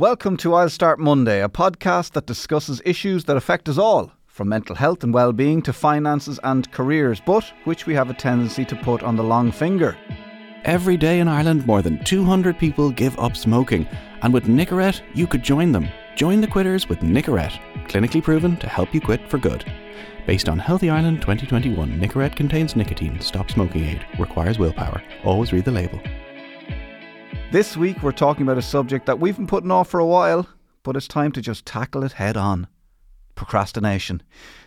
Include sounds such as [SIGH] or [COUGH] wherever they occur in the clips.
Welcome to I'll Start Monday, a podcast that discusses issues that affect us all, from mental health and well-being to finances and careers, but which we have a tendency to put on the long finger. Every day in Ireland, more than 200 people give up smoking, and with Nicorette, you could join them. Join the quitters with Nicorette, clinically proven to help you quit for good. Based on Healthy Ireland 2021, Nicorette contains nicotine, stop smoking aid, requires willpower. Always read the label. This week we're talking about a subject that we've been putting off for a while, but it's time to just tackle it head on. Procrastination.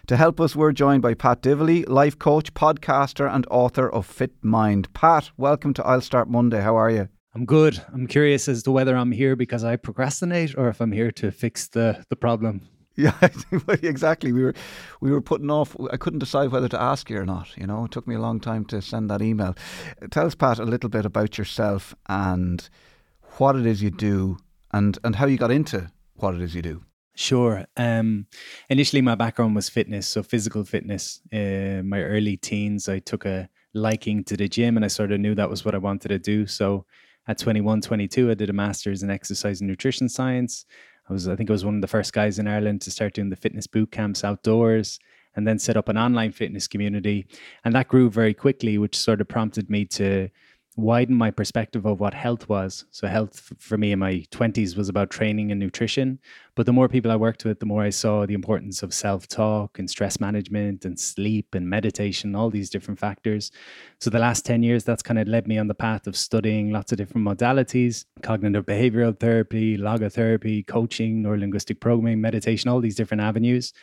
To help us, we're joined by Pat Divilly, life coach, podcaster, and author of Fit Mind. Pat, welcome to I'll Start Monday. How are you? I'm good. I'm curious as to whether I'm here because I procrastinate or if I'm here to fix the, the problem. [LAUGHS] Yeah, exactly. We were we were putting off. I couldn't decide whether to ask you or not. You know, it took me a long time to send that email. Tell us, Pat, a little bit about yourself and what it is you do, and and how you got into what it is you do. Sure. Um, initially, my background was fitness, so physical fitness. In uh, my early teens, I took a liking to the gym, and I sort of knew that was what I wanted to do. So, at 21, 22, I did a master's in exercise and nutrition science. I was, I think I was one of the first guys in Ireland to start doing the fitness boot camps outdoors and then set up an online fitness community. And that grew very quickly, which sort of prompted me to widen my perspective of what health was. So, health for me in my 20s was about training and nutrition. But the more people I worked with, the more I saw the importance of self talk and stress management and sleep and meditation, all these different factors. So, the last 10 years, that's kind of led me on the path of studying lots of different modalities cognitive behavioral therapy, logotherapy, coaching, neuro linguistic programming, meditation, all these different avenues.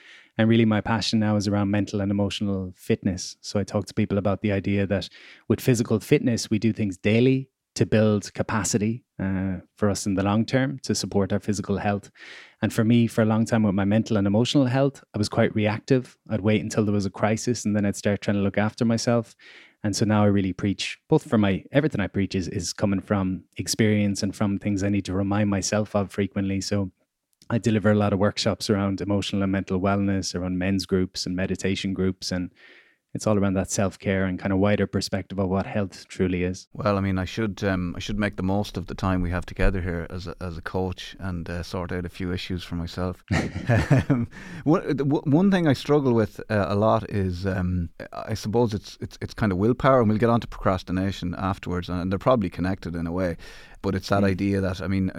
And really, my passion now is around mental and emotional fitness. So I talk to people about the idea that with physical fitness, we do things daily to build capacity uh, for us in the long term to support our physical health. And for me, for a long time with my mental and emotional health, I was quite reactive. I'd wait until there was a crisis and then I'd start trying to look after myself. And so now I really preach, both for my everything I preach is, is coming from experience and from things I need to remind myself of frequently. So I deliver a lot of workshops around emotional and mental wellness, around men's groups and meditation groups, and it's all around that self care and kind of wider perspective of what health truly is. Well, I mean, I should um, I should make the most of the time we have together here as a, as a coach and uh, sort out a few issues for myself. [LAUGHS] um, one, one thing I struggle with uh, a lot is um, I suppose it's it's it's kind of willpower, and we'll get on to procrastination afterwards, and they're probably connected in a way. But it's that mm. idea that I mean,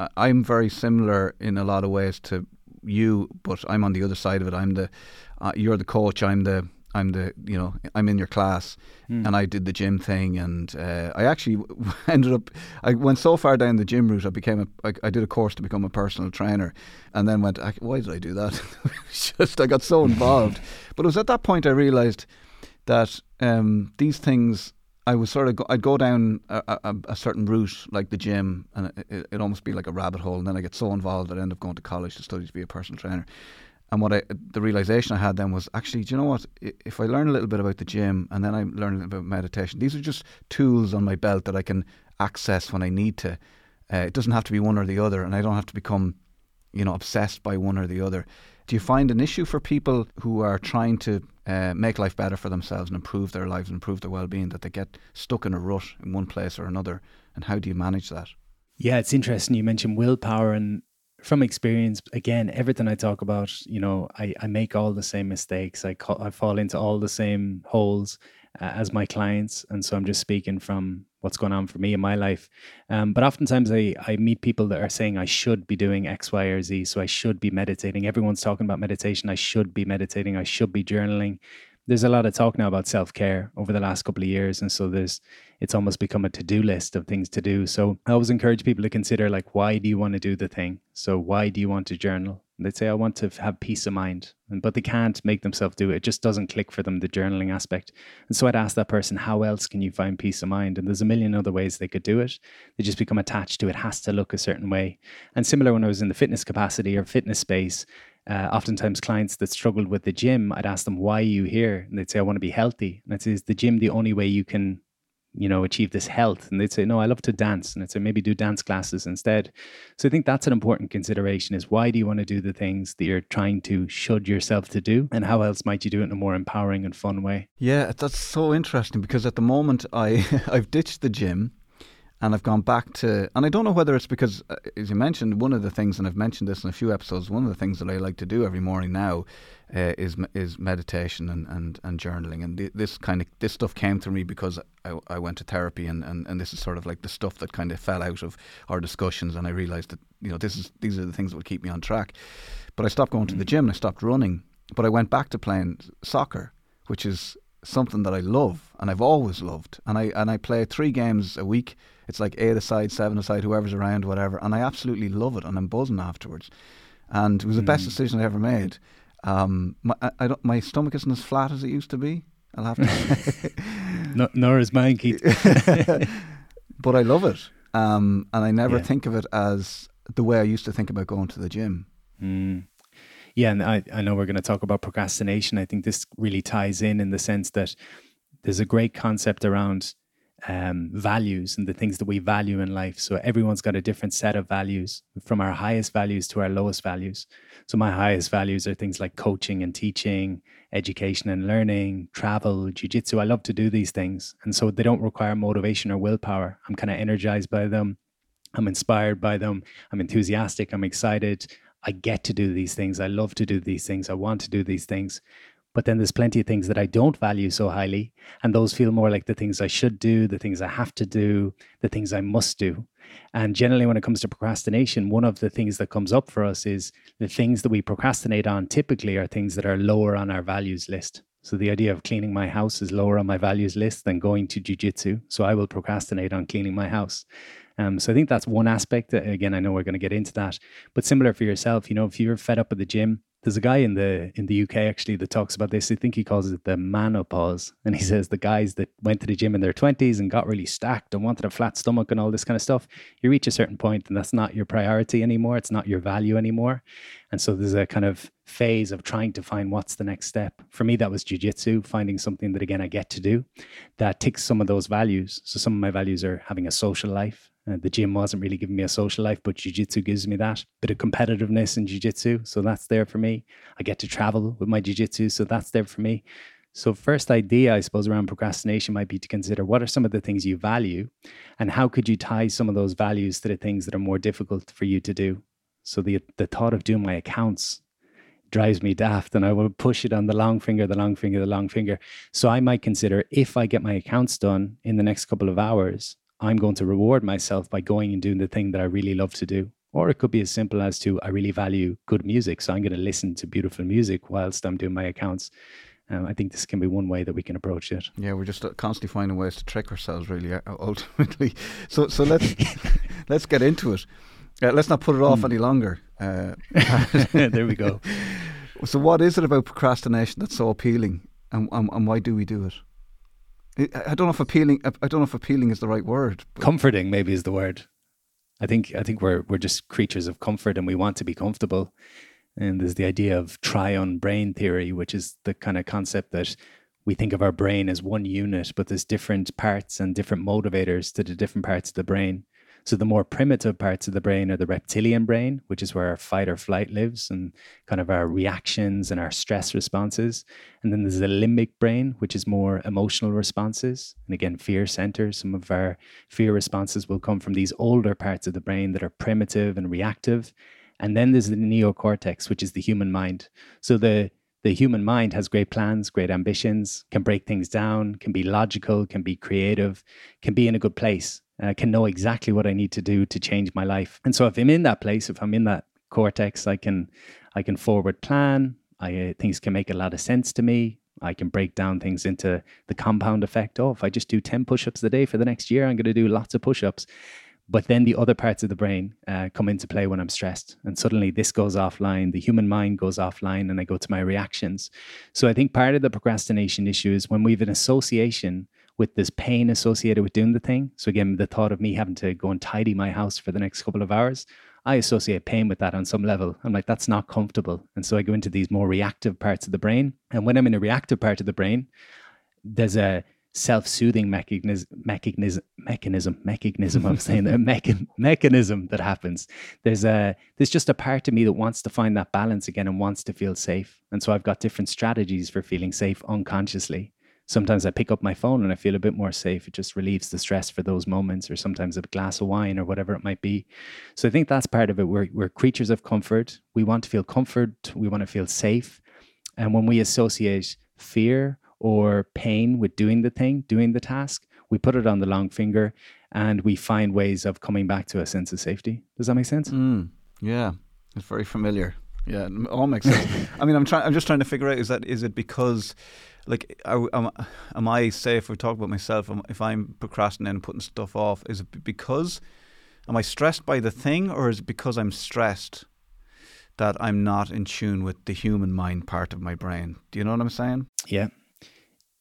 uh, I'm very similar in a lot of ways to you, but I'm on the other side of it. I'm the uh, you're the coach. I'm the I'm the you know I'm in your class, mm. and I did the gym thing, and uh, I actually [LAUGHS] ended up I went so far down the gym route. I became a I, I did a course to become a personal trainer, and then went why did I do that? [LAUGHS] just I got so [LAUGHS] involved, but it was at that point I realised that um, these things I was sort of go, I'd go down a, a, a, certain route like the gym, and it, would almost be like a rabbit hole, and then I get so involved that I end up going to college to study to be a personal trainer. And what I, the realization I had then was actually, do you know what? If I learn a little bit about the gym and then I learn a little bit about meditation, these are just tools on my belt that I can access when I need to. Uh, it doesn't have to be one or the other, and I don't have to become, you know, obsessed by one or the other. Do you find an issue for people who are trying to uh, make life better for themselves and improve their lives and improve their well-being that they get stuck in a rut in one place or another? And how do you manage that? Yeah, it's interesting. You mentioned willpower, and from experience, again, everything I talk about, you know, I, I make all the same mistakes. I, I fall into all the same holes uh, as my clients. And so I'm just speaking from what's going on for me in my life. Um, but oftentimes I, I meet people that are saying I should be doing X, Y, or Z. So I should be meditating. Everyone's talking about meditation. I should be meditating. I should be journaling there's a lot of talk now about self care over the last couple of years, and so there's it's almost become a to do list of things to do. So I always encourage people to consider like, why do you want to do the thing? So why do you want to journal? They'd say, I want to have peace of mind, but they can't make themselves do it. It just doesn't click for them the journaling aspect. And so I'd ask that person, how else can you find peace of mind? And there's a million other ways they could do it. They just become attached to it. Has to look a certain way. And similar when I was in the fitness capacity or fitness space uh, oftentimes clients that struggled with the gym, I'd ask them, why are you here? And they'd say, I want to be healthy. And I'd say, is the gym the only way you can, you know, achieve this health? And they'd say, no, I love to dance. And I'd say, maybe do dance classes instead. So I think that's an important consideration is why do you want to do the things that you're trying to should yourself to do? And how else might you do it in a more empowering and fun way? Yeah, that's so interesting because at the moment I, [LAUGHS] I've ditched the gym and I've gone back to, and I don't know whether it's because, uh, as you mentioned, one of the things, and I've mentioned this in a few episodes, one of the things that I like to do every morning now uh, is is meditation and, and, and journaling, and th- this kind of this stuff came to me because I, I went to therapy, and, and, and this is sort of like the stuff that kind of fell out of our discussions, and I realised that you know this is these are the things that will keep me on track. But I stopped going to the gym, and I stopped running, but I went back to playing soccer, which is something that I love and I've always loved. And I and I play three games a week. It's like eight aside, seven aside, whoever's around, whatever. And I absolutely love it, and I'm buzzing afterwards. And it was the mm. best decision I ever made. Um, my I, don't, my stomach isn't as flat as it used to be. I'll have to. [LAUGHS] no, nor is mine, Keith. [LAUGHS] but I love it, um, and I never yeah. think of it as the way I used to think about going to the gym. Mm. Yeah, and I, I know we're going to talk about procrastination. I think this really ties in in the sense that there's a great concept around um, values and the things that we value in life. So everyone's got a different set of values from our highest values to our lowest values. So my highest values are things like coaching and teaching, education and learning, travel, jujitsu. I love to do these things. And so they don't require motivation or willpower. I'm kind of energized by them. I'm inspired by them. I'm enthusiastic. I'm excited. I get to do these things. I love to do these things. I want to do these things. But then there's plenty of things that I don't value so highly. And those feel more like the things I should do, the things I have to do, the things I must do. And generally, when it comes to procrastination, one of the things that comes up for us is the things that we procrastinate on typically are things that are lower on our values list. So the idea of cleaning my house is lower on my values list than going to jujitsu. So I will procrastinate on cleaning my house. Um, so I think that's one aspect. Again, I know we're going to get into that, but similar for yourself. You know, if you're fed up at the gym, there's a guy in the in the UK actually that talks about this. I think he calls it the menopause, and he [LAUGHS] says the guys that went to the gym in their twenties and got really stacked and wanted a flat stomach and all this kind of stuff. You reach a certain point, and that's not your priority anymore. It's not your value anymore, and so there's a kind of phase of trying to find what's the next step. For me, that was jujitsu, finding something that again I get to do that ticks some of those values. So some of my values are having a social life, uh, the gym wasn't really giving me a social life, but jiu-jitsu gives me that bit of competitiveness in jiu-jitsu. So that's there for me. I get to travel with my jiu-jitsu, so that's there for me. So first idea, I suppose, around procrastination might be to consider what are some of the things you value and how could you tie some of those values to the things that are more difficult for you to do. So the the thought of doing my accounts drives me daft and I will push it on the long finger, the long finger, the long finger. So I might consider if I get my accounts done in the next couple of hours, I'm going to reward myself by going and doing the thing that I really love to do. Or it could be as simple as to I really value good music. So I'm going to listen to beautiful music whilst I'm doing my accounts. Um, I think this can be one way that we can approach it. Yeah, we're just uh, constantly finding ways to trick ourselves, really, uh, [LAUGHS] ultimately. So, so let's [LAUGHS] let's get into it. Uh, let's not put it off mm. any longer. Uh, [LAUGHS] there we go. So, what is it about procrastination that's so appealing, and, and, and why do we do it? I don't know if appealing. I don't know if appealing is the right word. Comforting, maybe, is the word. I think. I think we're we're just creatures of comfort, and we want to be comfortable. And there's the idea of triune brain theory, which is the kind of concept that we think of our brain as one unit, but there's different parts and different motivators to the different parts of the brain. So the more primitive parts of the brain are the reptilian brain, which is where our fight or flight lives and kind of our reactions and our stress responses. And then there's the limbic brain, which is more emotional responses. And again, fear centers. Some of our fear responses will come from these older parts of the brain that are primitive and reactive. And then there's the neocortex, which is the human mind. So the the human mind has great plans, great ambitions, can break things down, can be logical, can be creative, can be in a good place uh, can know exactly what I need to do to change my life. And so if I'm in that place, if I'm in that cortex, I can I can forward plan. I uh, things can make a lot of sense to me. I can break down things into the compound effect. Oh, if I just do 10 push ups a day for the next year, I'm going to do lots of push ups. But then the other parts of the brain uh, come into play when I'm stressed. And suddenly this goes offline, the human mind goes offline, and I go to my reactions. So I think part of the procrastination issue is when we have an association with this pain associated with doing the thing. So again, the thought of me having to go and tidy my house for the next couple of hours, I associate pain with that on some level. I'm like, that's not comfortable. And so I go into these more reactive parts of the brain. And when I'm in a reactive part of the brain, there's a self-soothing mechanism mechanism mechanism mechanism i'm saying a [LAUGHS] mechan, mechanism that happens there's a there's just a part of me that wants to find that balance again and wants to feel safe and so i've got different strategies for feeling safe unconsciously Sometimes I pick up my phone and I feel a bit more safe. It just relieves the stress for those moments, or sometimes a glass of wine or whatever it might be. So I think that's part of it. We're, we're creatures of comfort. We want to feel comfort. We want to feel safe. And when we associate fear or pain with doing the thing, doing the task, we put it on the long finger and we find ways of coming back to a sense of safety. Does that make sense? Mm, yeah, it's very familiar. Yeah, it all makes sense. [LAUGHS] I mean, I'm trying. I'm just trying to figure out is that is it because like am, am I if we talk about myself? If I'm procrastinating and putting stuff off is it because am I stressed by the thing or is it because I'm stressed that I'm not in tune with the human mind part of my brain? Do you know what I'm saying? Yeah.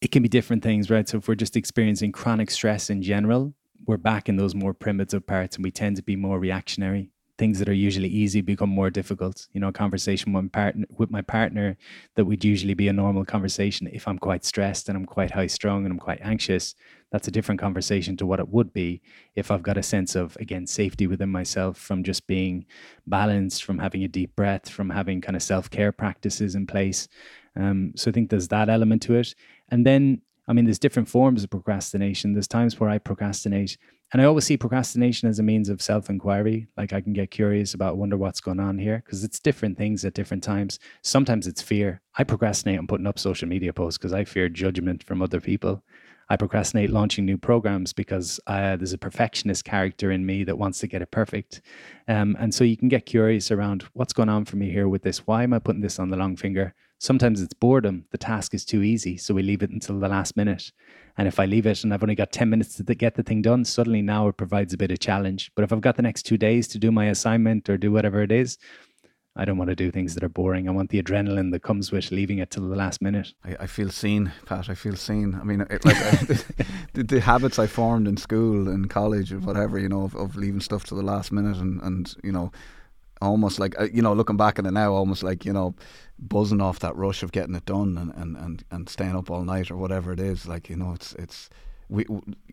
It can be different things right? So if we're just experiencing chronic stress in general we're back in those more primitive parts and we tend to be more reactionary things that are usually easy become more difficult. You know, a conversation with my partner, with my partner that would usually be a normal conversation. If I'm quite stressed and I'm quite high strung and I'm quite anxious, that's a different conversation to what it would be if I've got a sense of again safety within myself from just being balanced, from having a deep breath, from having kind of self care practices in place. Um, so I think there's that element to it, and then I mean, there's different forms of procrastination. There's times where I procrastinate and I always see procrastination as a means of self inquiry. Like I can get curious about, wonder what's going on here because it's different things at different times. Sometimes it's fear. I procrastinate on putting up social media posts because I fear judgment from other people. I procrastinate launching new programs because uh, there's a perfectionist character in me that wants to get it perfect. Um, and so you can get curious around what's going on for me here with this. Why am I putting this on the long finger? Sometimes it's boredom. The task is too easy. So we leave it until the last minute. And if I leave it and I've only got 10 minutes to get the thing done, suddenly now it provides a bit of challenge. But if I've got the next two days to do my assignment or do whatever it is, I don't want to do things that are boring. I want the adrenaline that comes with leaving it till the last minute. I, I feel seen, Pat. I feel seen. I mean, it, like I, [LAUGHS] the, the, habits I formed in school and college or whatever, you know, of, of leaving stuff to the last minute and, and you know, almost like uh, you know looking back at it now almost like you know buzzing off that rush of getting it done and, and, and, and staying up all night or whatever it is. Like you know it's it's we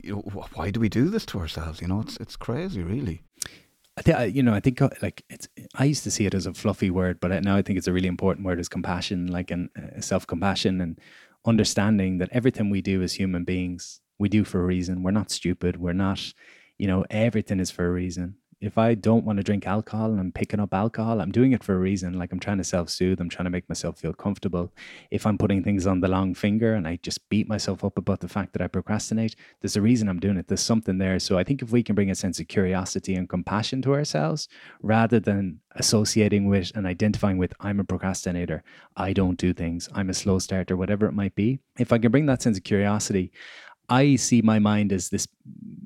you know, why do we do this to ourselves? You know it's it's crazy really. I think you know I think uh, like it's I used to see it as a fluffy word but now I think it's a really important word is compassion like and uh, self compassion and understanding that everything we do as human beings we do for a reason. We're not stupid. We're not you know everything is for a reason if I don't want to drink alcohol and I'm picking up alcohol, I'm doing it for a reason. Like I'm trying to self soothe, I'm trying to make myself feel comfortable. If I'm putting things on the long finger and I just beat myself up about the fact that I procrastinate, there's a reason I'm doing it. There's something there. So I think if we can bring a sense of curiosity and compassion to ourselves rather than associating with and identifying with, I'm a procrastinator, I don't do things, I'm a slow starter, whatever it might be, if I can bring that sense of curiosity, I see my mind as this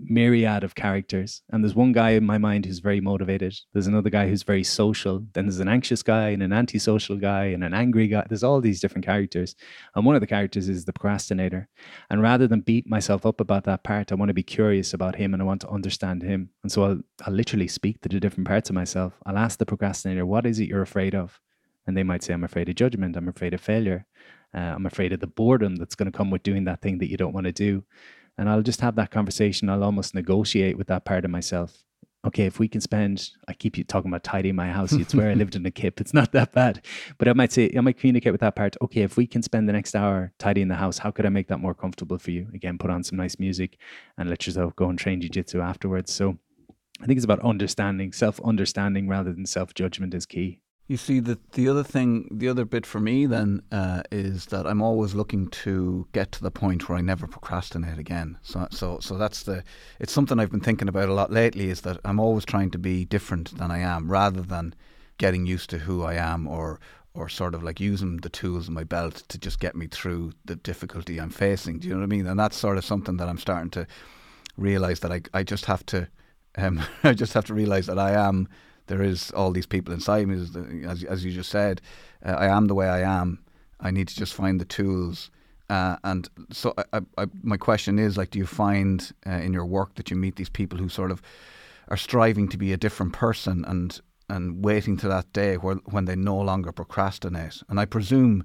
myriad of characters. And there's one guy in my mind who's very motivated. There's another guy who's very social. Then there's an anxious guy and an antisocial guy and an angry guy. There's all these different characters. And one of the characters is the procrastinator. And rather than beat myself up about that part, I want to be curious about him and I want to understand him. And so I'll, I'll literally speak to the different parts of myself. I'll ask the procrastinator, what is it you're afraid of? And they might say, I'm afraid of judgment. I'm afraid of failure. Uh, I'm afraid of the boredom that's going to come with doing that thing that you don't want to do. And I'll just have that conversation. I'll almost negotiate with that part of myself. Okay, if we can spend, I keep you talking about tidying my house. It's where I lived in a kip. It's not that bad. But I might say, I might communicate with that part. Okay, if we can spend the next hour tidying the house, how could I make that more comfortable for you? Again, put on some nice music and let yourself go and train jiu-jitsu afterwards. So I think it's about understanding, self understanding rather than self judgment is key. You see, the the other thing, the other bit for me then uh, is that I'm always looking to get to the point where I never procrastinate again. So, so, so that's the. It's something I've been thinking about a lot lately. Is that I'm always trying to be different than I am, rather than getting used to who I am, or or sort of like using the tools in my belt to just get me through the difficulty I'm facing. Do you know what I mean? And that's sort of something that I'm starting to realize that I I just have to. [LAUGHS] Um, I just have to realize that I am there is all these people inside me, as, as you just said. Uh, I am the way I am. I need to just find the tools. Uh, and so, I, I, my question is, like, do you find uh, in your work that you meet these people who sort of are striving to be a different person and and waiting to that day where when they no longer procrastinate? And I presume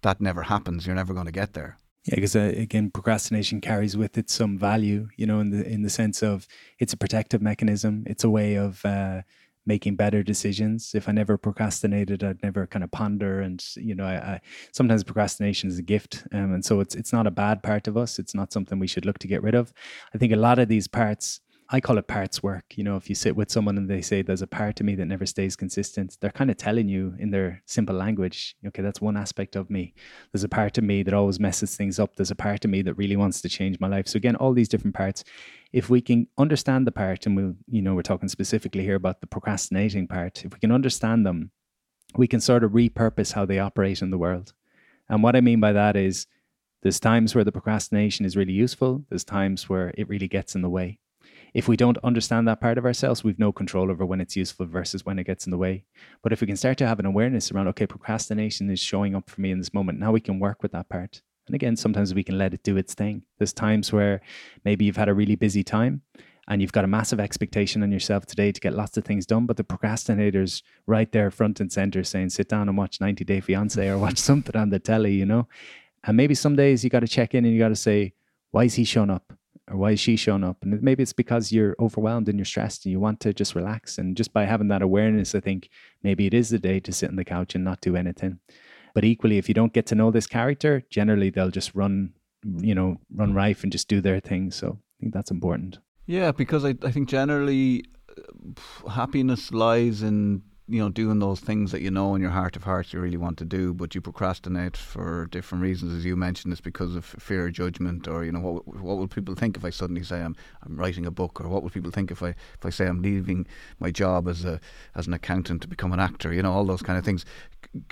that never happens. You're never going to get there. Yeah, because uh, again, procrastination carries with it some value, you know, in the in the sense of it's a protective mechanism. It's a way of uh, making better decisions. If I never procrastinated, I'd never kind of ponder. And you know, I, I sometimes procrastination is a gift, um, and so it's it's not a bad part of us. It's not something we should look to get rid of. I think a lot of these parts I call it parts work. You know, if you sit with someone and they say there's a part of me that never stays consistent, they're kind of telling you in their simple language, okay, that's one aspect of me. There's a part of me that always messes things up. There's a part of me that really wants to change my life. So again, all these different parts. If we can understand the part, and we'll, you know, we're talking specifically here about the procrastinating part, if we can understand them, we can sort of repurpose how they operate in the world. And what I mean by that is there's times where the procrastination is really useful, there's times where it really gets in the way if we don't understand that part of ourselves, we've no control over when it's useful versus when it gets in the way. But if we can start to have an awareness around, okay, procrastination is showing up for me in this moment, now we can work with that part. And again, sometimes we can let it do its thing. There's times where maybe you've had a really busy time and you've got a massive expectation on yourself today to get lots of things done, but the procrastinator's right there front and center saying, sit down and watch 90 Day Fiance or watch [LAUGHS] something on the telly, you know? And maybe some days you got to check in and you got to say, why is he showing up? Or why is she showing up? And maybe it's because you're overwhelmed and you're stressed and you want to just relax. And just by having that awareness, I think maybe it is the day to sit on the couch and not do anything. But equally, if you don't get to know this character, generally they'll just run, you know, run rife and just do their thing. So I think that's important. Yeah, because I, I think generally uh, happiness lies in you know doing those things that you know in your heart of hearts you really want to do but you procrastinate for different reasons as you mentioned it's because of fear of judgment or you know what what will people think if I suddenly say I'm I'm writing a book? Or what will people think if I if I say I'm leaving my job as a as an accountant to become an actor? You know all those kind of things.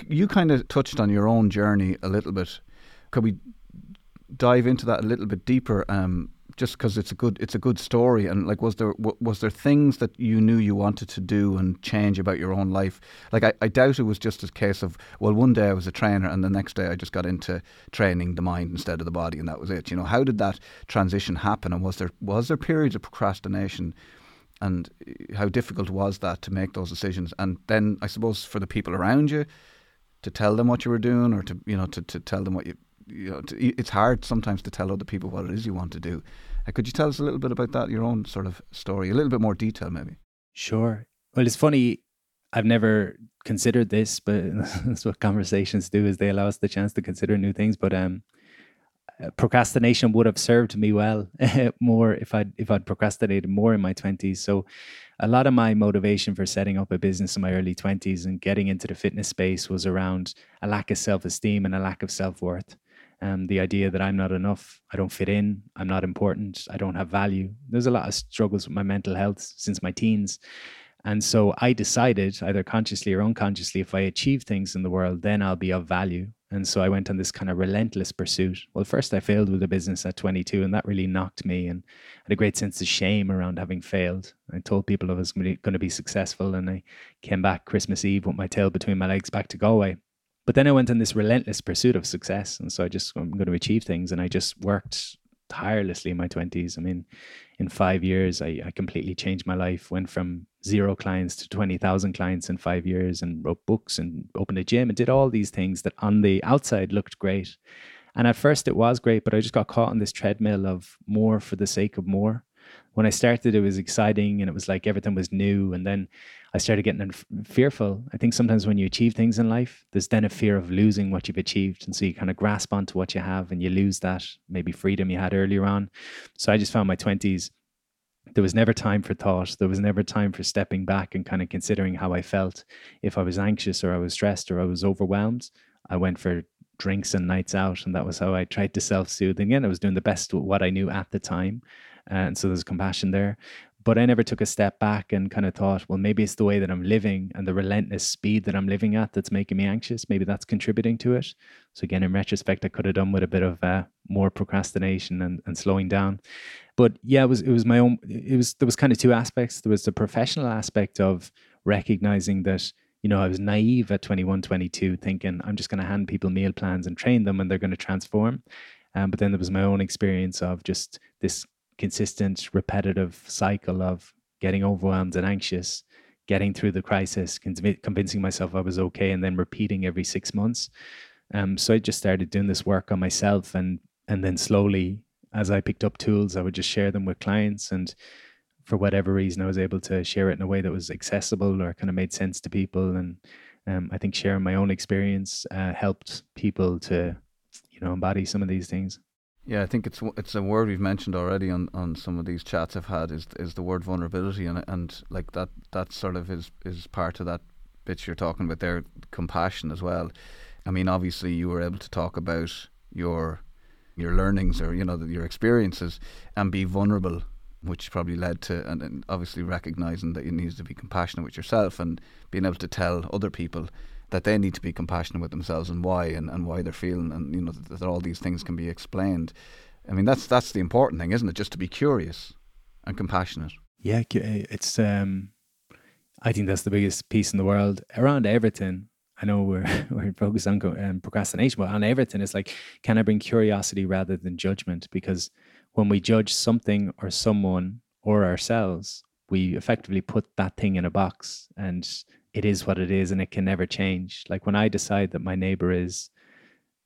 You kind of touched on your own journey a little bit. Could we dive into that a little bit deeper? Um, just because it's a good it's a good story and like was there was there things that you knew you wanted to do and change about your own life? Like I, I doubt it was just a case of well one day I was a trainer and the next day I just got into training the mind instead of the body and that was it you know? How did that transition happen and was there was there periods of procrastination? And eh, how difficult was that to make those decisions? And then I suppose for the people around you to tell them what you were doing or to you know to, to tell them what you you know, to, it's hard sometimes to tell other people what it is you want to do. Uh, could you tell us a little bit about that, your own sort of story, a little bit more detail, maybe? Sure. Well, it's funny. I've never considered this, but [LAUGHS] that's what conversations do is they allow us the chance to consider new things. But um, uh, procrastination would have served me well [LAUGHS] more if I'd if I'd procrastinated more in my twenties. So a lot of my motivation for setting up a business in my early twenties and getting into the fitness space was around a lack of self esteem and a lack of self worth um, the idea that I'm not enough, I don't fit in, I'm not important, I don't have value. There's a lot of struggles with my mental health since my teens. And so I decided, either consciously or unconsciously, if I achieve things in the world, then I'll be of value. And so I went on this kind of relentless pursuit. Well, first I failed with a business at 22, and that really knocked me and had a great sense of shame around having failed. I told people I was going to be successful, and I came back Christmas Eve with my tail between my legs back to Galway. But then I went on this relentless pursuit of success. And so I just, I'm going to achieve things. And I just worked tirelessly in my 20s. I mean, in five years, I, I completely changed my life, went from zero clients to 20,000 clients in five years and wrote books and opened a gym and did all these things that on the outside looked great. And at first it was great, but I just got caught on this treadmill of more for the sake of more. When I started, it was exciting and it was like everything was new. And then I started getting fearful. I think sometimes when you achieve things in life, there's then a fear of losing what you've achieved. And so you kind of grasp onto what you have and you lose that maybe freedom you had earlier on. So I just found my 20s, there was never time for thought. There was never time for stepping back and kind of considering how I felt. If I was anxious or I was stressed or I was overwhelmed, I went for drinks and nights out. And that was how I tried to self soothe. Again, I was doing the best with what I knew at the time. And so there's compassion there but I never took a step back and kind of thought, well, maybe it's the way that I'm living and the relentless speed that I'm living at that's making me anxious. Maybe that's contributing to it. So again, in retrospect, I could have done with a bit of uh, more procrastination and, and slowing down. But yeah, it was it was my own. It was there was kind of two aspects. There was the professional aspect of recognizing that you know I was naive at 21, 22, thinking I'm just going to hand people meal plans and train them and they're going to transform. Um, but then there was my own experience of just this consistent, repetitive cycle of getting overwhelmed and anxious, getting through the crisis, convincing myself I was okay, and then repeating every six months. Um, so I just started doing this work on myself, and and then slowly, as I picked up tools, I would just share them with clients. And for whatever reason, I was able to share it in a way that was accessible or kind of made sense to people. And um, I think sharing my own experience uh, helped people to, you know, embody some of these things. Yeah, I think it's it's a word we've mentioned already on, on some of these chats I've had is is the word vulnerability and and like that that sort of is is part of that bit you're talking about there compassion as well. I mean, obviously you were able to talk about your your learnings or you know your experiences and be vulnerable which probably led to and, and obviously recognizing that you need to be compassionate with yourself and being able to tell other people that they need to be compassionate with themselves and why and, and why they're feeling and you know that, that all these things can be explained. I mean that's that's the important thing isn't it? Just to be curious and compassionate. Yeah it's um i think that's the biggest piece in the world. Around everything I know we're [LAUGHS] we're focused on um, procrastination, but on everything, it's like, can I bring curiosity rather than judgment? Because when we judge something or someone or ourselves, we effectively put that thing in a box, and it is what it is, and it can never change. Like when I decide that my neighbor is,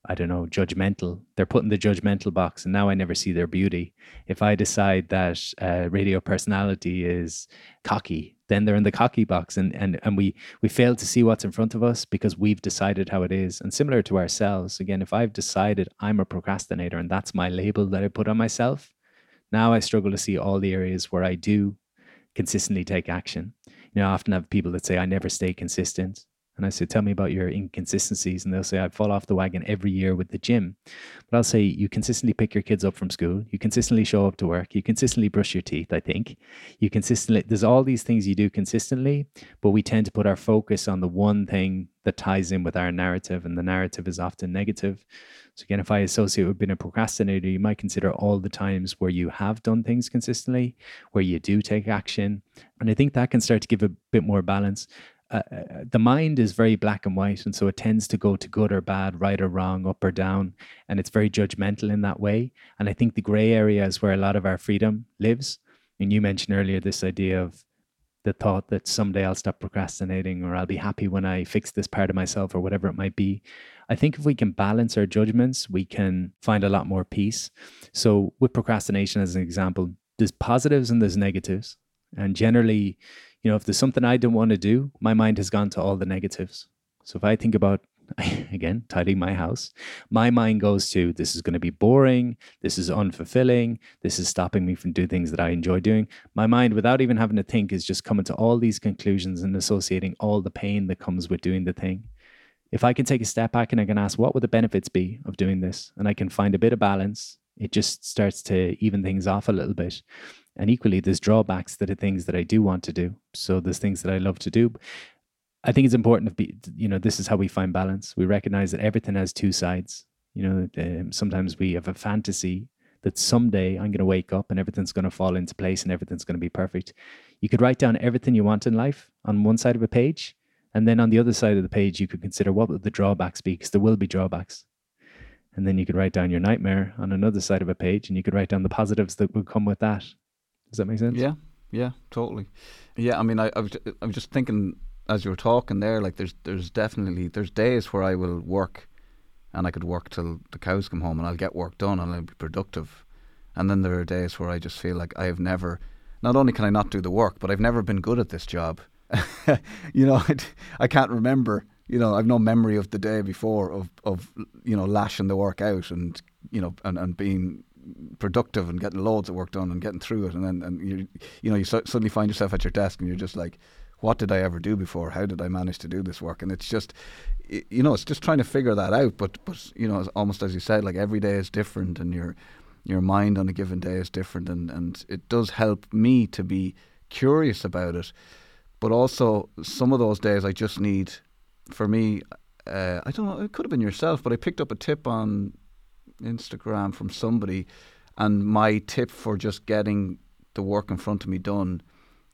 I don't know, judgmental, they're put in the judgmental box, and now I never see their beauty. If I decide that uh, radio personality is cocky, then they're in the cocky box and and and we we fail to see what's in front of us because we've decided how it is and similar to ourselves again if i've decided i'm a procrastinator and that's my label that i put on myself now i struggle to see all the areas where i do consistently take action you know i often have people that say i never stay consistent and I say, tell me about your inconsistencies. And they'll say, I fall off the wagon every year with the gym. But I'll say, you consistently pick your kids up from school. You consistently show up to work. You consistently brush your teeth, I think. You consistently, there's all these things you do consistently, but we tend to put our focus on the one thing that ties in with our narrative. And the narrative is often negative. So again, if I associate with being a procrastinator, you might consider all the times where you have done things consistently, where you do take action. And I think that can start to give a bit more balance. Uh, uh, the mind is very black and white, and so it tends to go to good or bad, right or wrong, up or down, and it's very judgmental in that way. And I think the gray area is where a lot of our freedom lives. And you mentioned earlier this idea of the thought that someday I'll stop procrastinating or I'll be happy when I fix this part of myself or whatever it might be. I think if we can balance our judgments, we can find a lot more peace. So, with procrastination as an example, there's positives and there's negatives. And generally, you know, if there's something I don't want to do, my mind has gone to all the negatives. So if I think about [LAUGHS] again tidying my house, my mind goes to this is going to be boring, this is unfulfilling, this is stopping me from doing things that I enjoy doing. My mind, without even having to think, is just coming to all these conclusions and associating all the pain that comes with doing the thing. If I can take a step back and I can ask, what would the benefits be of doing this? And I can find a bit of balance, it just starts to even things off a little bit. And equally, there's drawbacks to the things that I do want to do. So there's things that I love to do. I think it's important to be, you know, this is how we find balance. We recognize that everything has two sides. You know, um, sometimes we have a fantasy that someday I'm going to wake up and everything's going to fall into place and everything's going to be perfect. You could write down everything you want in life on one side of a page. And then on the other side of the page, you could consider what would the drawbacks be, because there will be drawbacks. And then you could write down your nightmare on another side of a page and you could write down the positives that would come with that. Does that make sense? Yeah, yeah, totally. Yeah, I mean, I, I was just thinking as you were talking there, like there's there's definitely there's days where I will work, and I could work till the cows come home, and I'll get work done, and I'll be productive, and then there are days where I just feel like I have never, not only can I not do the work, but I've never been good at this job. [LAUGHS] you know, I, [LAUGHS] I can't remember. You know, I've no memory of the day before of of you know lashing the work out and you know and, and being productive and getting loads of work done and getting through it, and then and you you know you so, suddenly find yourself at your desk and you're just like, what did I ever do before? How did I manage to do this work? And it's just you know it's just trying to figure that out. But but you know almost as you said, like every day is different, and your your mind on a given day is different, and and it does help me to be curious about it. But also some of those days I just need, for me, uh, I don't know. It could have been yourself, but I picked up a tip on Instagram from somebody, and my tip for just getting the work in front of me done,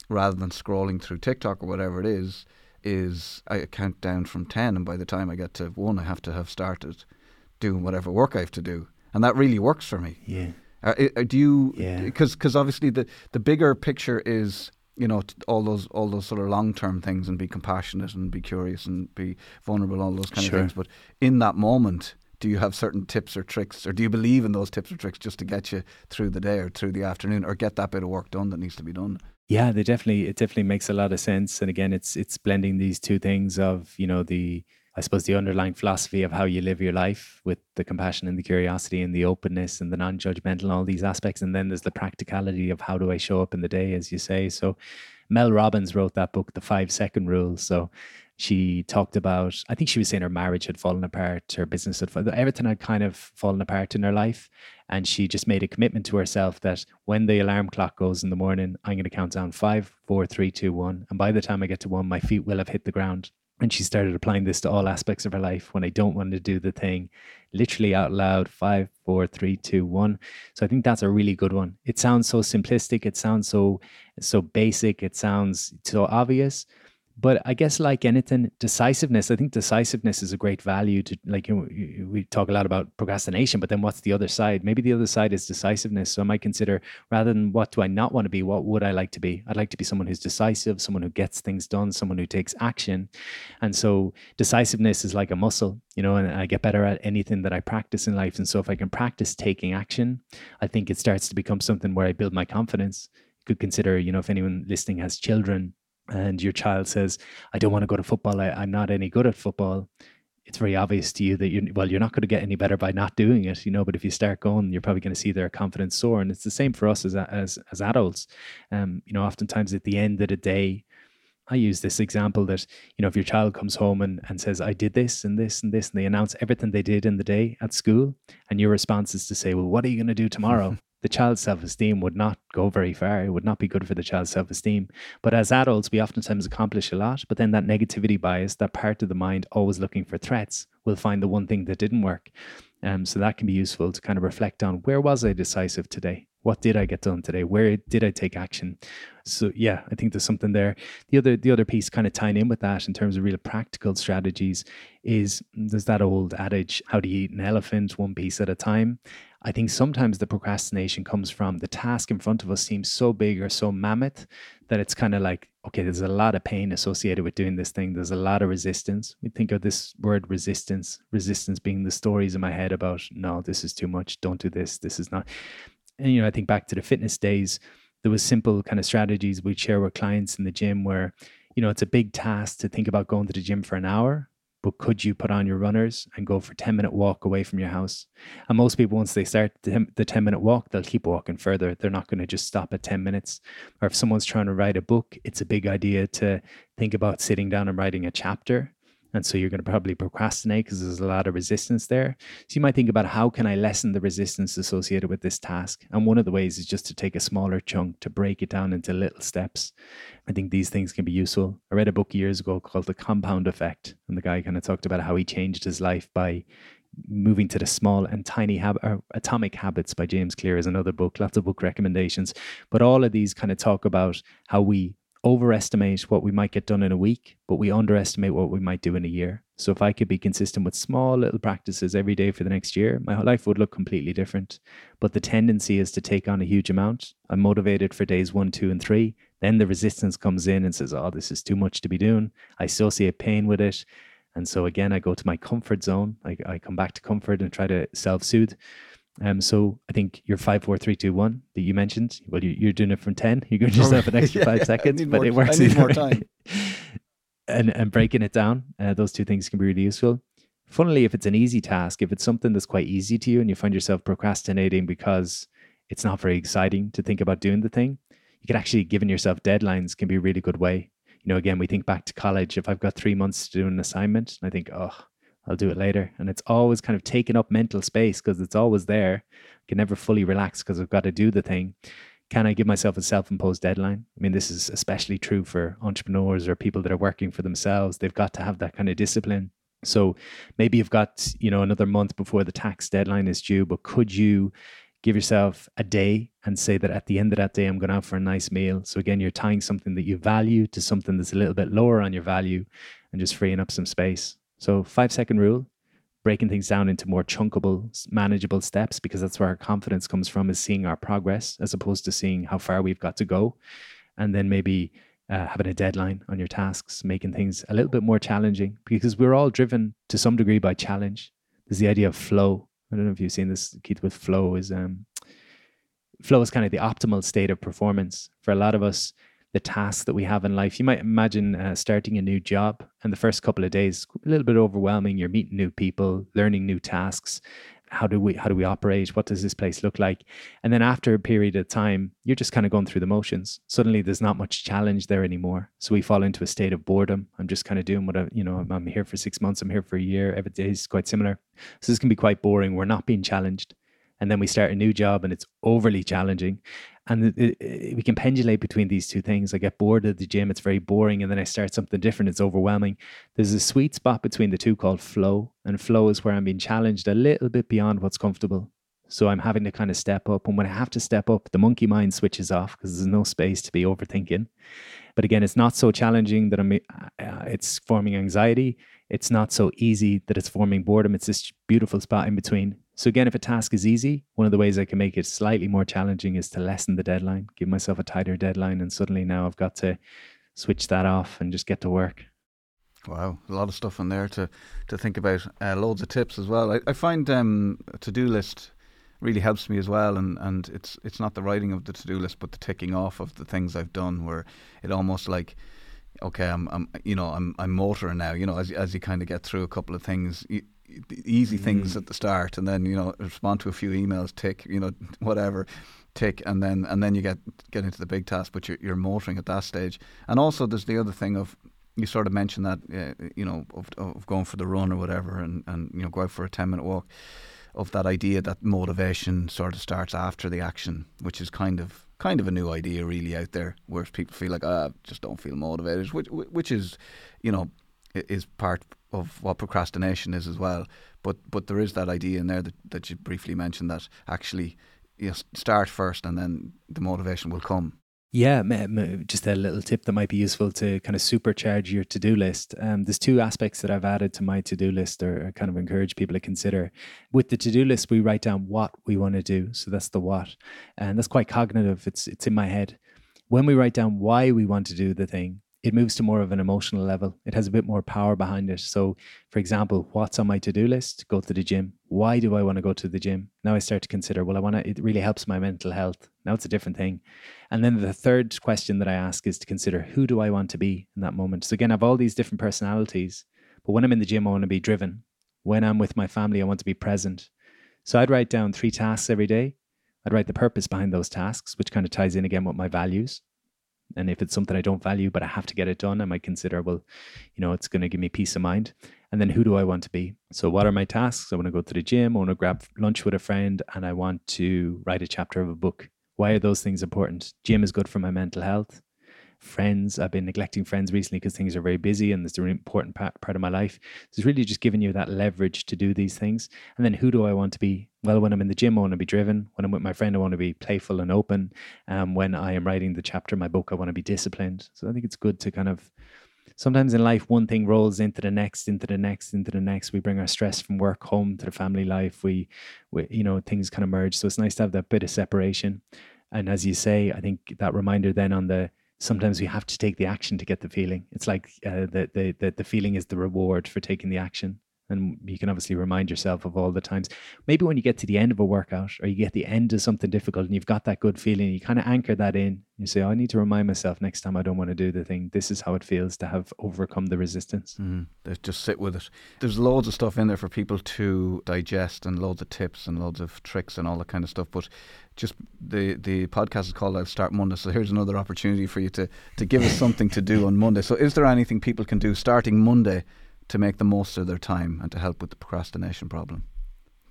rather than scrolling through TikTok or whatever it is, is I count down from ten, and by the time I get to one, I have to have started doing whatever work I have to do, and that really works for me. Yeah. Uh, uh do you? Yeah. Because because obviously the the bigger picture is you know all those all those sort of long term things and be compassionate and be curious and be vulnerable all those kind sure. of things but in that moment do you have certain tips or tricks, or do you believe in those tips or tricks just to get you through the day or through the afternoon, or get that bit of work done that needs to be done? Yeah, they definitely it definitely makes a lot of sense. And again, it's it's blending these two things of you know the I suppose the underlying philosophy of how you live your life with the compassion and the curiosity and the openness and the non-judgmental and all these aspects, and then there's the practicality of how do I show up in the day, as you say. So Mel Robbins wrote that book, The Five Second Rule. So she talked about, I think she was saying her marriage had fallen apart, her business had fallen, everything had kind of fallen apart in her life. And she just made a commitment to herself that when the alarm clock goes in the morning, I'm going to count down five, four, three, two, one. And by the time I get to one, my feet will have hit the ground. And she started applying this to all aspects of her life. When I don't want to do the thing, literally out loud, five, four, three, two, one. So I think that's a really good one. It sounds so simplistic. It sounds so so basic. It sounds so obvious, but I guess, like anything, decisiveness, I think decisiveness is a great value to, like, you know, we talk a lot about procrastination, but then what's the other side? Maybe the other side is decisiveness. So I might consider rather than what do I not want to be, what would I like to be? I'd like to be someone who's decisive, someone who gets things done, someone who takes action. And so decisiveness is like a muscle, you know, and I get better at anything that I practice in life. And so if I can practice taking action, I think it starts to become something where I build my confidence. You could consider, you know, if anyone listening has children, and your child says, I don't want to go to football, I, I'm not any good at football, it's very obvious to you that you're, well, you're not going to get any better by not doing it, you know. But if you start going, you're probably going to see their confidence soar, and it's the same for us as as as adults. Um, you know, oftentimes at the end of the day, I use this example that you know if your child comes home and and says I did this and this and this, and they announce everything they did in the day at school, and your response is to say, well, what are you going to do tomorrow? [LAUGHS] the child's self esteem would not go very far. It would not be good for the child's self esteem. But as adults, we oftentimes accomplish a lot, but then that negativity bias, that part of the mind always looking for threats, will find the one thing that didn't work. Um, so that can be useful to kind of reflect on where was I decisive today? What did I get done today? Where did I take action? So yeah, I think there's something there. The other the other piece kind of tying in with that in terms of real practical strategies is there's that old adage, how do you eat an elephant one piece at a time? I think sometimes the procrastination comes from the task in front of us seems so big or so mammoth that it's kind of like, okay, there's a lot of pain associated with doing this thing. There's a lot of resistance. We think of this word resistance, resistance being the stories in my head about, no, this is too much. Don't do this. This is not. And, you know, I think back to the fitness days, there was simple kind of strategies we'd share with clients in the gym where, you know, it's a big task to think about going to the gym for an hour but could you put on your runners and go for 10 minute walk away from your house? And most people once they start the 10 minute walk they'll keep walking further. They're not going to just stop at 10 minutes. Or if someone's trying to write a book it's a big idea to think about sitting down and writing a chapter and so you're going to probably procrastinate because there's a lot of resistance there. So you might think about how can i lessen the resistance associated with this task? And one of the ways is just to take a smaller chunk to break it down into little steps. I think these things can be useful. I read a book years ago called the compound effect and the guy kind of talked about how he changed his life by moving to the small and tiny habit uh, atomic habits by james clear is another book lots of book recommendations. But all of these kind of talk about how we overestimate what we might get done in a week, but we underestimate what we might do in a year. So if I could be consistent with small little practices every day for the next year, my life would look completely different. But the tendency is to take on a huge amount. I'm motivated for days one, two, and three. Then the resistance comes in and says, Oh, this is too much to be doing. I associate pain with it. And so again, I go to my comfort zone. I, I come back to comfort and try to self soothe. Um, so I think your five, four, three, two, one that you mentioned. Well, you, are doing it from ten. You're giving [LAUGHS] yourself an extra yeah, five [LAUGHS] seconds, but more, it works. I need more time. [LAUGHS] and and breaking it down, uh, those two things can be really useful. Funnily, if it's an easy task, if it's something that's quite easy to you, and you find yourself procrastinating because it's not very exciting to think about doing the thing, you can actually giving yourself deadlines can be a really good way. You know, again, we think back to college. If I've got three months to do an assignment, and I think, oh, I'll do it later. And it's always kind of taking up mental space because it's always there. I can never fully relax because I've got to do the thing. Can I give myself a self imposed deadline? I mean, this is especially true for entrepreneurs or people that are working for themselves. They've got to have that kind of discipline. So maybe you've got, you know, another month before the tax deadline is due, but could you give yourself a day and say that at the end of that day, I'm going out for a nice meal. So again, you're tying something that you value to something that's a little bit lower on your value and just freeing up some space. So, five second rule, breaking things down into more chunkable, manageable steps, because that's where our confidence comes from, is seeing our progress as opposed to seeing how far we've got to go. And then maybe uh, having a deadline on your tasks, making things a little bit more challenging, because we're all driven to some degree by challenge. There's the idea of flow. I don't know if you've seen this, Keith, with flow is um, flow is kind of the optimal state of performance. For a lot of us, the tasks that we have in life. You might imagine uh, starting a new job, and the first couple of days a little bit overwhelming. You're meeting new people, learning new tasks. How do we how do we operate? What does this place look like? And then after a period of time, you're just kind of going through the motions. Suddenly, there's not much challenge there anymore. So we fall into a state of boredom. I'm just kind of doing what I, you know. I'm, I'm here for six months. I'm here for a year. Every day is quite similar. So this can be quite boring. We're not being challenged and then we start a new job and it's overly challenging. And it, it, we can pendulate between these two things. I get bored at the gym it's very boring and then i start something different it's overwhelming. There's a sweet spot between the two called flow and flow is where i'm being challenged a little bit beyond what's comfortable. So i'm having to kind of step up and when i have to step up the monkey mind switches off because there's no space to be overthinking. But again it's not so challenging that i'm uh, it's forming anxiety. It's not so easy that it's forming boredom. It's this beautiful spot in between so again, if a task is easy, one of the ways I can make it slightly more challenging is to lessen the deadline, give myself a tighter deadline, and suddenly now I've got to switch that off and just get to work. Wow, a lot of stuff in there to to think about. Uh, loads of tips as well. I, I find um, a to do list really helps me as well, and, and it's it's not the writing of the to do list, but the ticking off of the things I've done, where it almost like okay, I'm, I'm, you know, I'm, I'm motoring now. You know, as as you kind of get through a couple of things, you, easy things mm. at the start, and then you know respond to a few emails, tick, you know [LAUGHS] whatever, tick, and then and then you get get into the big task. But you're, you're motoring at that stage, and also there's the other thing of you sort of mentioned that uh, you know of, of going for the run or whatever, and and you know go out for a ten minute walk. Of that idea that motivation sort of starts after the action, which is kind of kind of a new idea really out there, where people feel like ah, I just don't feel motivated, which which is, you know, is part of what procrastination is as well. But but there is that idea in there that, that you briefly mentioned that actually you start first and then the motivation will come. Yeah, just a little tip that might be useful to kind of supercharge your to do list. Um, there's two aspects that I've added to my to do list or kind of encourage people to consider. With the to do list, we write down what we want to do. So that's the what. And that's quite cognitive, it's, it's in my head. When we write down why we want to do the thing, it moves to more of an emotional level. It has a bit more power behind it. So, for example, what's on my to do list? Go to the gym. Why do I want to go to the gym? Now I start to consider, well, I want to, it really helps my mental health. Now it's a different thing. And then the third question that I ask is to consider, who do I want to be in that moment? So, again, I have all these different personalities, but when I'm in the gym, I want to be driven. When I'm with my family, I want to be present. So, I'd write down three tasks every day. I'd write the purpose behind those tasks, which kind of ties in again with my values. And if it's something I don't value, but I have to get it done, I might consider, well, you know, it's going to give me peace of mind. And then who do I want to be? So, what are my tasks? I want to go to the gym, I want to grab lunch with a friend, and I want to write a chapter of a book. Why are those things important? Gym is good for my mental health friends. I've been neglecting friends recently because things are very busy and it's an important part, part of my life. So it's really just giving you that leverage to do these things. And then who do I want to be? Well, when I'm in the gym, I want to be driven. When I'm with my friend, I want to be playful and open. Um, when I am writing the chapter my book, I want to be disciplined. So I think it's good to kind of sometimes in life one thing rolls into the next into the next into the next we bring our stress from work home to the family life we, we you know things kind of merge so it's nice to have that bit of separation and as you say i think that reminder then on the sometimes we have to take the action to get the feeling. It's like uh, the, the, the the feeling is the reward for taking the action. And you can obviously remind yourself of all the times. Maybe when you get to the end of a workout or you get the end of something difficult and you've got that good feeling, you kind of anchor that in. You say, oh, I need to remind myself next time I don't want to do the thing. This is how it feels to have overcome the resistance. Mm, just sit with it. There's loads of stuff in there for people to digest and loads of tips and loads of tricks and all that kind of stuff. But just the the podcast is called I'll Start Monday. So here's another opportunity for you to, to give us something to do [LAUGHS] on Monday. So is there anything people can do starting Monday to make the most of their time and to help with the procrastination problem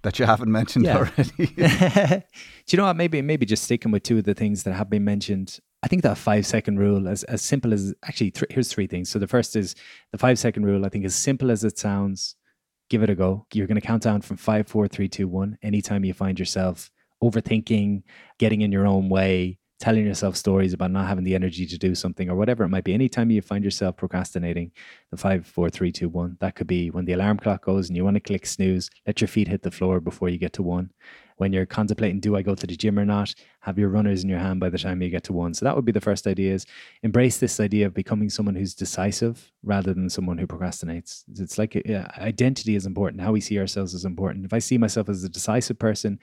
that you haven't [LAUGHS] mentioned yeah. already. [LAUGHS] Do you know what? Maybe maybe just sticking with two of the things that have been mentioned. I think that five second rule, as as simple as actually, th- here's three things. So the first is the five second rule. I think as simple as it sounds, give it a go. You're going to count down from five, four, three, two, one. Anytime you find yourself overthinking, getting in your own way, telling yourself stories about not having the energy to do something or whatever it might be. Anytime you find yourself procrastinating, the five, four, three, two, one, that could be when the alarm clock goes and you want to click snooze, let your feet hit the floor before you get to one when you're contemplating, do I go to the gym or not? Have your runners in your hand by the time you get to one. So that would be the first idea is embrace this idea of becoming someone who's decisive rather than someone who procrastinates. It's like identity is important. How we see ourselves is important. If I see myself as a decisive person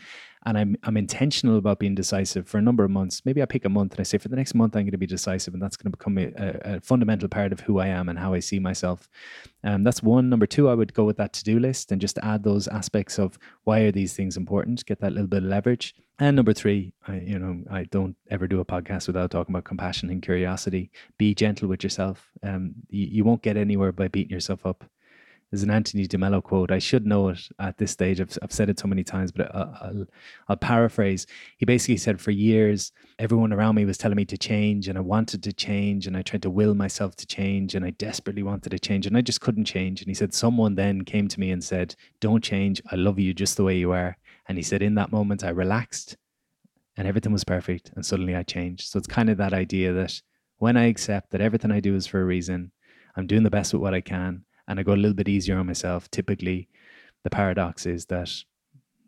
and I'm I'm intentional about being decisive for a number of months. Maybe I pick a month and I say for the next month I'm going to be decisive, and that's going to become a, a, fundamental part of who I am and how I see myself. Um, that's one. Number two, I would go with that to do list and just add those aspects of why are these things important. Get that little bit of leverage. And number three, I, you know, I don't ever do a podcast without talking about compassion and curiosity. Be gentle with yourself. Um, you, you won't get anywhere by beating yourself up there's an Anthony DeMello quote. I should know it at this stage. I've, I've said it so many times, but uh, I'll, I'll, paraphrase. He basically said, For years, everyone around me was telling me to change, and I wanted to change, and I tried to will myself to change, and I desperately wanted to change, and I just couldn't change. And he said, Someone then came to me and said, Don't change. I love you just the way you are. And he said, In that moment, I relaxed, and everything was perfect, and suddenly I changed. So it's kind of that idea that when I accept that everything I do is for a reason, I'm doing the best with what I can and I go a little bit easier on myself, typically the paradox is that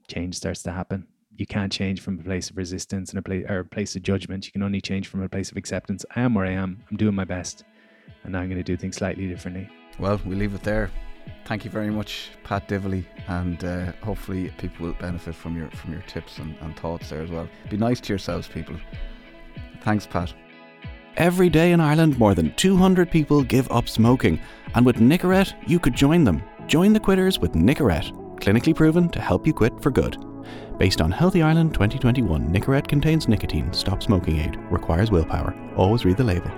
change starts to happen. You can't change from a place of resistance and a place or a place of judgment. You can only change from a place of acceptance. I am where I am. I'm doing my best, and now I'm going to do things slightly differently. Well, we leave it there. Thank you very much, Pat Divilly, and uh, hopefully people will benefit from your from your tips and, and thoughts there as well. Be nice to yourselves, people. Thanks, Pat. Every day in Ireland, more than 200 people give up smoking, and with Nicorette, you could join them. Join the quitters with Nicorette, clinically proven to help you quit for good. Based on Healthy Ireland 2021, Nicorette contains nicotine, stop smoking aid, requires willpower. Always read the label.